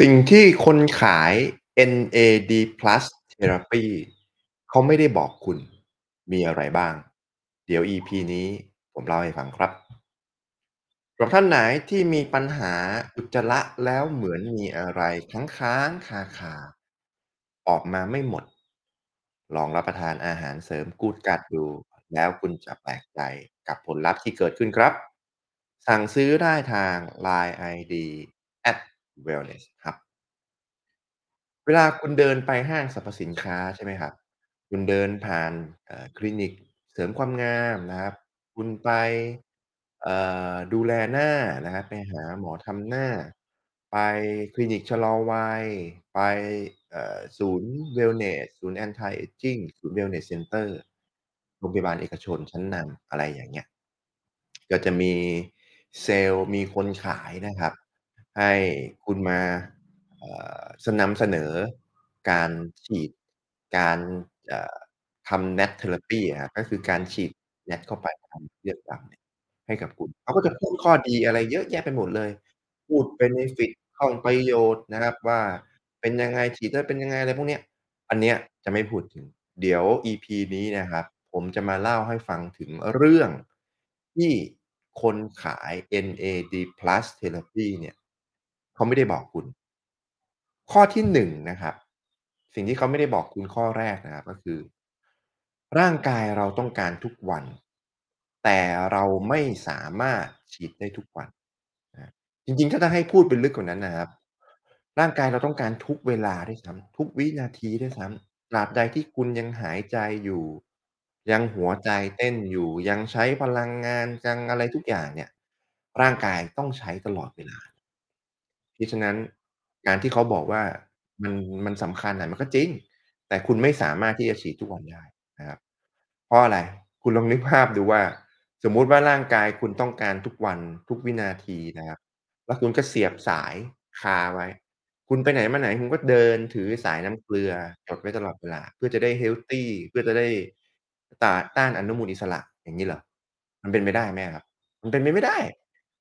สิ่งที่คนขาย NAD+ Therapy เขาไม่ได้บอกคุณมีอะไรบ้าง เดี๋ยว EP นี้ผมเล่าให้ฟังครับสำหรับท่านไหนที่มีปัญหาอุจจาระแล้วเหมือนมีอะไรค้างๆคาๆออกมาไม่หมด ลองรับประทานอาหารเสริม Good Gut ดู แล้วคุณจะแปลกใจกับผลลัพธ์ที่เกิดขึ้นครับ สั่งซื้อได้ทาง LINE ID @wellness hub เวลาคุณเดินไปห้างสรรพสินค้าใช่ไหมครับ คุณเดินผ่านเอ่อคลินิกเสริมความงามนะครับ คุณไปเอ่อดูแลหน้านะครับ ไปหาหมอทำหน้า ไปคลินิกชะลอวัย ไปเอ่อศูนย์เวลเนส ศูนย์ Anti Aging ศูนย์ Wellness Center โรงพยาบาลเอกชนชั้นนำอะไรอย่างเงี้ย ก็จะมีเซลล์มีคนขายนะครับ ให้คุณมาสนำเสนอการฉีดการทำ NAT Therapy อะครับก็คือการฉีด NAT เข้าไปทำเลือดดำเนี่ยให้กับคุณเขาก็จะพูดข้อดีอะไรเยอะแยะไปหมดเลย พูด benefit ข้อประโยชน์นะครับว่าเป็นยังไงฉีดแล้วเป็นยังไงอะไรพวกเนี้ย อันเนี้ยจะไม่พูดถึง เดี๋ยว EP นี้นะครับ ผมจะมาเล่าให้ฟังถึงเรื่องที่คนขาย NAD+ Therapy เนี่ย เขาไม่ได้บอกคุณ ข้อที่1นงนะครับ สิ่งที่เขาไม่ได้บอกคุณข้อแรกนะครับก็คือ ร่างกายเราต้องการทุกวัน แต่เราไม่สามารถฉีดได้ทุกวันนะจริงๆถ้าจะให้พูดไปลึกกว่านั้นนะครับ ร่างกายเราต้องการทุกเวลาด้วยซ้ำทุกวินาทีด้วยซ้ำตราบใดที่คุณยังหายใจอยู่ ยังหัวใจเต้นอยู่ ยังใช้พลังงานยังอะไรทุกอย่างเนี่ย ร่างกายต้องใช้ตลอดเวลา เพราะฉะนั้นการที่เขาบอกว่ามันมันสำคัญอะมันก็จริง แต่คุณไม่สามารถที่จะฉีดทุกวันได้นะครับ เพราะอะไรคุณลองนึกภาพดูว่า สมมุติว่าร่างกายคุณต้องการทุกวันทุกวินาทีนะครับ แล้วคุณก็เสียบสายคาไว้ คุณไปไหนมาไหนคุณก็เดินถือสายน้ำเกลือจดไว้ตลอดเวลา เพื่อจะได้เฮลทีเพื่อจะได้ตาต้านอนุมูลอิสระอย่างงี้เหรอมันเป็นไปได้ไหมครับ มันเป็นไปไม่ได้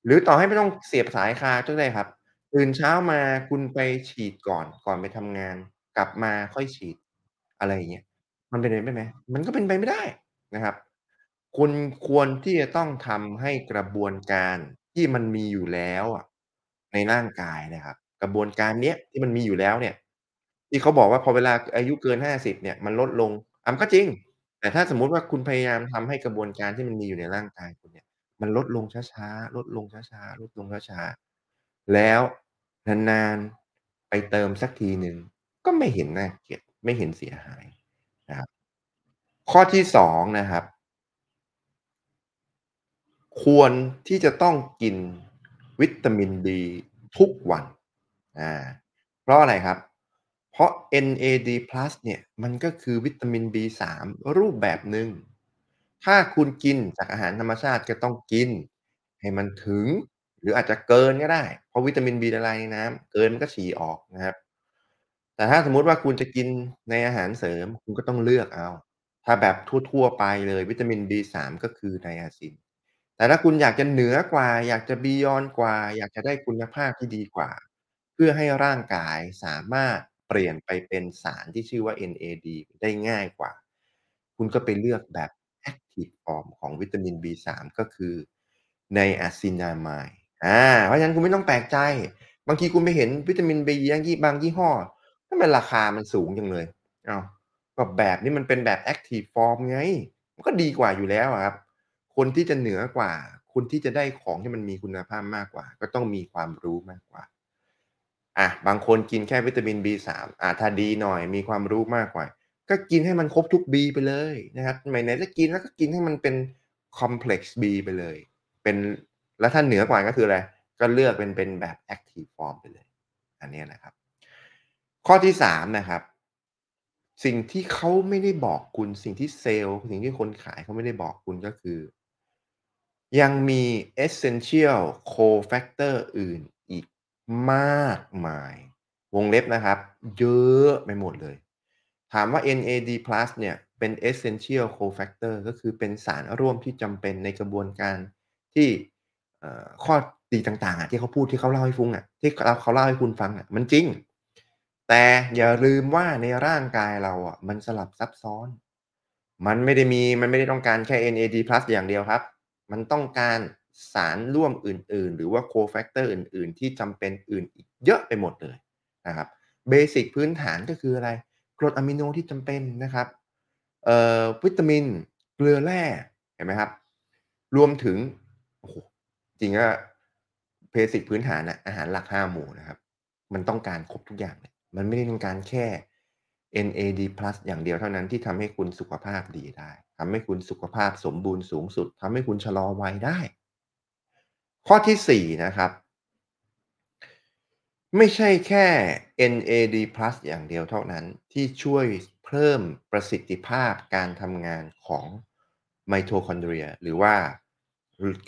หรือต่อให้ไม่ต้องเสียบสายคาก็ได้ครับ ตื่นเช้ามาคุณไปฉีดก่อน ก่อนไปทำงาน กลับมาค่อยฉีด อะไรอย่างเงี้ย มันเป็นไปได้ไหม มันก็เป็นไปไม่ได้นะครับ คุณควรที่จะต้องทำให้กระบวนการที่มันมีอยู่แล้วอะในร่างกายนะครับ กระบวนการเนี้ยที่มันมีอยู่แล้วเนี่ย ที่เขาบอกว่าพอเวลาอายุเกิน 50 เนี่ยมันลดลงอามันก็จริง แต่ถ้าสมมุติว่าคุณพยายามทำให้กระบวนการที่มันมีอยู่ในร่างกายคุณเนี่ย มันลดลงช้าๆ ลดลงช้าๆ ลดลงช้าๆ แล้ว นานๆไปเติมสักทีหนึ่งก็ไม่เห็นน่าเกลียดไม่เห็นเสียหายนะครับ ข้อที่2นะครับ ควรที่จะต้องกินวิตามินดีทุกวันอ่าเพราะอะไรครับ เพราะ NAD+ เนี่ยมันก็คือวิตามิน B3 รูปแบบหนึ่งถ้าคุณกินจากอาหารธรรมชาติก็ต้องกิน ให้มันถึง หรืออาจจะเกินก็ได้ เพราะวิตามิน B ละลายในน้ำเกินมันก็ฉี่ออกนะครับ แต่ถ้าสมมุติว่าคุณจะกินในอาหารเสริมคุณก็ต้องเลือกเอา ถ้าแบบทั่ว ๆ ไปเลยวิตามิน B3 ก็คือ Niacin แต่ถ้าคุณอยากจะเหนือกว่า อยากจะ Beyond กว่า อยากจะได้คุณภาพที่ดีกว่า เพื่อให้ร่างกายสามารถเปลี่ยนไปเป็นสารที่ชื่อว่า NAD ได้ง่ายกว่า คุณก็ไปเลือกแบบ Active Form ของวิตามิน B3 ก็คือ Niacinamide อา่า เพราะฉะนั้นคุณไม่ต้องแปลกใจ บางทีคุณไปเห็นวิตามิน B บางยี่บางยี่ห้อทำไมราคามันสูงจังเลยอ้าก็แบบนี้มันเป็นแบบ Active Form ไง มันก็ดีกว่าอยู่แล้วครับ คนที่จะเหนือกว่าคุณที่จะได้ของที่มันมีคุณภาพมากกว่า ก็ต้องมีความรู้มากกว่า อะ บางคนกินแค่วิตามิน B3 อ่าถ้าดีหน่อย มีความรู้มากกว่า ก็กินให้มันครบทุก B ไปเลยนะครับไหนๆจะกินแล้วก็กินให้มันเป็นคอมเพล็กซ์ B ไปเลย เป็น แล้วถ้าเหนือกว่าก็คืออะไร ก็เลือกเป็นเป็นแบบ Active Form ไปเลย อันนี้นะครับ ข้อที่3นะครับ สิ่งที่เขาไม่ได้บอกคุณ สิ่งที่เซลล์ สิ่งที่คนขายเขาไม่ได้บอกคุณก็คือ ยังมี Essential Cofactor อื่นอีกมากมาย วงเล็บนะครับ เยอะไปหมดเลย ถามว่า NAD+ เนี่ยเป็น Essential Cofactor ก็คือเป็นสารร่วมที่จำเป็นในกระบวนการที่ ข้อดีต่างๆอะที่เขาพูดที่เขาเล่าให้ฟุงอะที่เขาเขาเล่าให้คุณฟังอะมันจริง แต่อย่าลืมว่าในร่างกายเราอะมันสลับซับซ้อน มันไม่ได้มีมันไม่ได้ต้องการแค่ NAD+ อย่างเดียวครับ มันต้องการสารร่วมอื่น ๆ หรือว่า cofactor อื่น ๆ ที่จำเป็นอื่นอีกเยอะไปหมดเลยนะครับเบสิกพื้นฐานก็คืออะไรกรดอะมิโนที่จำเป็นนะครับเอ่อวิตามิน เกลือแร่เห็นไหมครับ รวมถึง ริงก็เบสิกพื้นฐานนะอาหารหลัก5หมู่นะครับ มันต้องการครบทุกอย่างเลยมันไม่ได้ต้องการแค่ NAD+ อย่างเดียวเท่านั้นที่ทำให้คุณสุขภาพดีได้ทำให้คุณสุขภาพสมบูรณ์สูงสุดทำให้คุณชะลอวัยได้ ข้อที่ 4 นะครับ ไม่ใช่แค่ NAD+ อย่างเดียวเท่านั้นที่ช่วยเพิ่มประสิทธิภาพการทำงานของ Mitochondria หรือว่า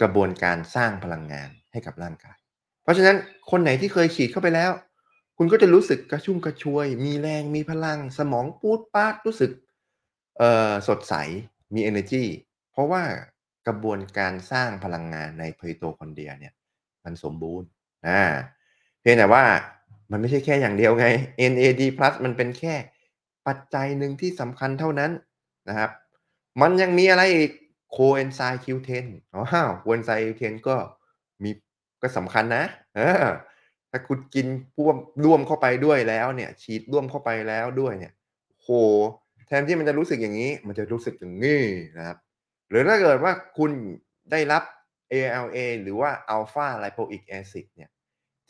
กระบวนการสร้างพลังงานให้กับร่างกาย เพราะฉะนั้นคนไหนที่เคยฉีดเข้าไปแล้ว คุณก็จะรู้สึกกระชุ่มกระชวย มีแรงมีพลัง สมองปูดปาดรู้สึกสดใสมีเอเนอร์จีเพราะว่ากระบวนการสร้างพลังงานใน Mitochondria เนี่ยมันสมบูรณ์อาเพียงแต่ว่ามันไม่ใช่แค่อย่างเดียวไง NAD+ มันเป็นแค่ปัจจัยหนึ่งที่สำคัญเท่านั้นนะครับ มันยังมีอะไรอีก Coenzyme Q10 อ้าว Coenzyme Q10 ก็มีก็สำคัญนะเออถ้าคุณกินพ่วมร่วมเข้าไปด้วยแล้วเนี่ย ฉีดร่วมเข้าไปแล้วด้วยเนี่ยโอ้โฮแทนที่มันจะรู้สึกอย่างงี้ มันจะรู้สึกอย่างงี้นะครับ หรือถ้าเกิดว่าคุณได้รับ ALA หรือว่า Alpha Lipoic Acid เนี่ย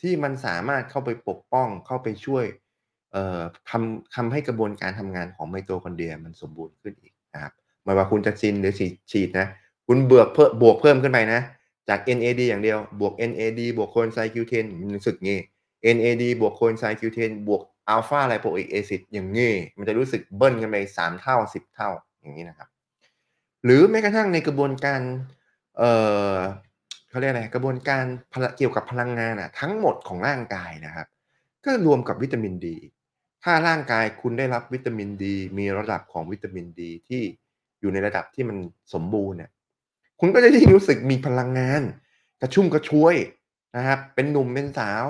ที่มันสามารถเข้าไปปกป้องเข้าไปช่วยเอ่อทำทำให้กระบวนการทำงานของ Mitochondria มันสมบูรณ์ขึ้นอีกนะครับ ไม่ว่าคุณจะซินหรือฉีดนะ คุณเบือกเพิ่มบวกเพิ่มขึ้นไปนะ จาก NAD อย่างเดียว บวก NAD บวก Coenzyme Q10 มันรู้สึกงี้ NAD บวก Coenzyme Q10 บวก Alpha Lipoic Acid อย่างงี้ มันจะรู้สึกเบิ้ลกันไป3เท่า10เท่าอย่างงี้นะครับ หรือแม้กระทั่งในกระบวนการเอ่อเขาเรียกอะไรกระบวนการเกี่ยวกับพลังงานอะทั้งหมดของร่างกายนะครับ ก็รวมกับวิตามินดีถ้าร่างกายคุณได้รับวิตามินดี มีระดับของวิตามินดีที่ อยู่ในระดับที่มันสมบูรณ์เนี่ยคุณก็จะยิ่งรู้สึกมีพลังงาน กระชุ่มกระชวยนะครับเป็นหนุ่มเป็นสาว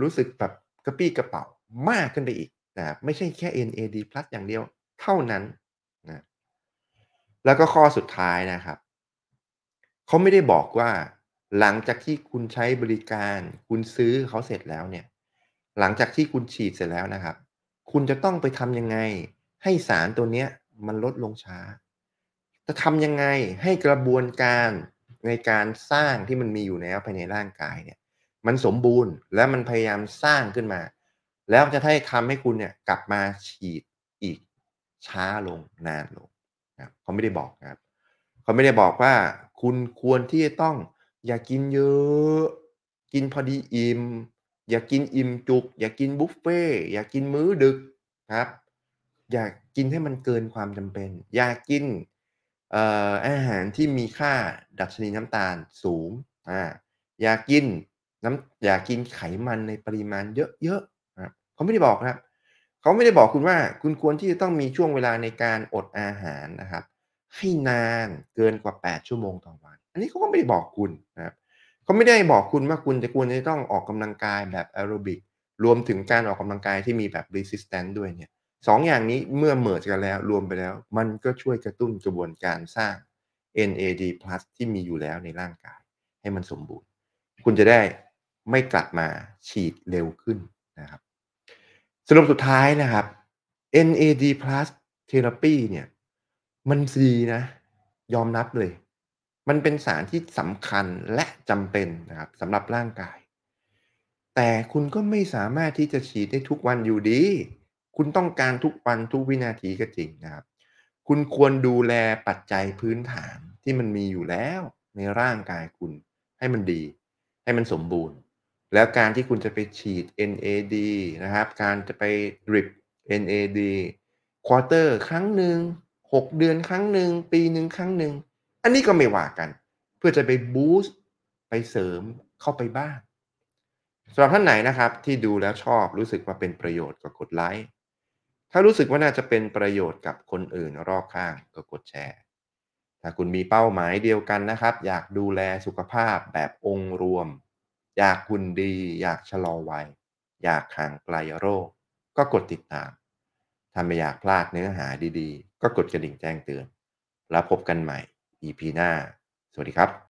รู้สึกแบบกระปี้กระเปร่ามากขึ้นไปอีกนะไม่ใช่แค่ NAD+ อย่างเดียวเท่านั้นนะแล้วก็ข้อสุดท้ายนะครับเขาไม่ได้บอกว่าหลังจากที่คุณใช้บริการ คุณซื้อเขาเสร็จแล้วเนี่ย หลังจากที่คุณฉีดเสร็จแล้วนะครับ คุณจะต้องไปทำยังไง ให้สารตัวเนี้ยมันลดลงช้า จะทำยังไงให้กระบวนการในการสร้างที่มันมีอยู่แล้วภายในร่างกายเนี่ย มันสมบูรณ์และมันพยายามสร้างขึ้นมา แล้วจะให้ทำให้คุณเนี่ยกลับมาฉีดอีกช้าลงนานลงนะครับเขาไม่ได้บอกนะครับเขาไม่ได้บอกว่าคุณควรที่จะต้องอย่ากินเยอะ กินพอดีอิ่มอย่ากินอิ่มจุก อย่ากินบุฟเฟต์อย่ากินมื้อดึกครับ อย่ากินให้มันเกินความจำเป็น อย่ากิน อาหารที่มีค่าดัชนีน้ำตาลสูงอาอย่ากินน้ำอย่ากินไขมันในปริมาณเยอะๆนะเขาไม่ได้บอกนะครับเขาไม่ได้บอกคุณว่าคุณควรที่จะต้องมีช่วงเวลาในการอดอาหารนะครับ ให้นานเกินกว่า 8 ชั่วโมงต่อวัน อันนี้เขาก็ไม่ได้บอกคุณนะครับเขาไม่ได้บอกคุณว่าคุณจะควรจะต้องออกกำลังกายแบบแอโรบิกรวมถึงการออกกำลังกายที่มีแบบ resistance ด้วยเนี่ย สองอย่างนี้เมื่อ merge กันแล้วรวมไปแล้ว มันก็ช่วยกระตุ้นกระบวนการสร้าง NAD+ ที่มีอยู่แล้วในร่างกาย ให้มันสมบูรณ์ คุณจะได้ไม่กลับมาฉีดเร็วขึ้นนะครับ สรุปสุดท้ายนะครับ NAD+ Therapy เนี่ย มันดีนะ ยอมรับเลย มันเป็นสารที่สำคัญและจำเป็นนะครับสำหรับร่างกาย แต่คุณก็ไม่สามารถที่จะฉีดได้ทุกวันอยู่ดี คุณต้องการทุกวันทุกวินาทีก็จริงนะครับ คุณควรดูแลปัจจัยพื้นฐานที่มันมีอยู่แล้วในร่างกายคุณให้มันดี ให้มันสมบูรณ์ แล้วการที่คุณจะไปฉีด NAD นะครับ การจะไป drip NAD ควอเตอร์ครั้งหนึ่ง6 เดือนครั้งหนึ่งปีหนึ่งครั้งหนึ่งอันนี้ก็ไม่ว่ากัน เพื่อจะไปบูสต์ไปเสริมเข้าไปบ้างสำหรับท่านไหนนะครับที่ดูแล้วชอบรู้สึกว่าเป็นประโยชน์ก็กดไลค์ ถ้ารู้สึกว่าน่าจะเป็นประโยชน์กับคนอื่นรอบข้างก็กดแชร์ ถ้าคุณมีเป้าหมายเดียวกันนะครับ อยากดูแลสุขภาพแบบองค์รวม อยากหุ่นดี อยากชะลอวัย อยากห่างไกลโรค ก็กดติดตาม ถ้าไม่อยากพลาดเนื้อหาดีๆ ก็กดกระดิ่งแจ้งเตือน แล้วพบกันใหม่ EP หน้า สวัสดีครับ